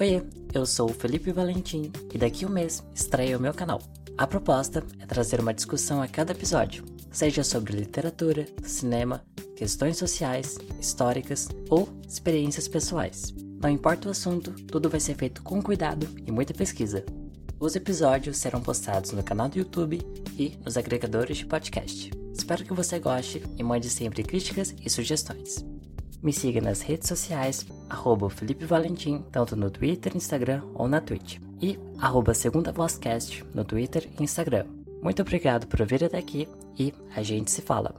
Oi, eu sou o Felipe Valentim e daqui a um mês estreia o meu canal. A proposta é trazer uma discussão a cada episódio, seja sobre literatura, cinema, questões sociais, históricas ou experiências pessoais. Não importa o assunto, tudo vai ser feito com cuidado e muita pesquisa. Os episódios serão postados no canal do YouTube e nos agregadores de podcast. Espero que você goste e mande sempre críticas e sugestões. Me siga nas redes sociais, arroba Felipe Valentim, tanto no Twitter, Instagram ou na Twitch. E arroba Segunda Vozcast no Twitter e Instagram. Muito obrigado por vir até aqui e a gente se fala.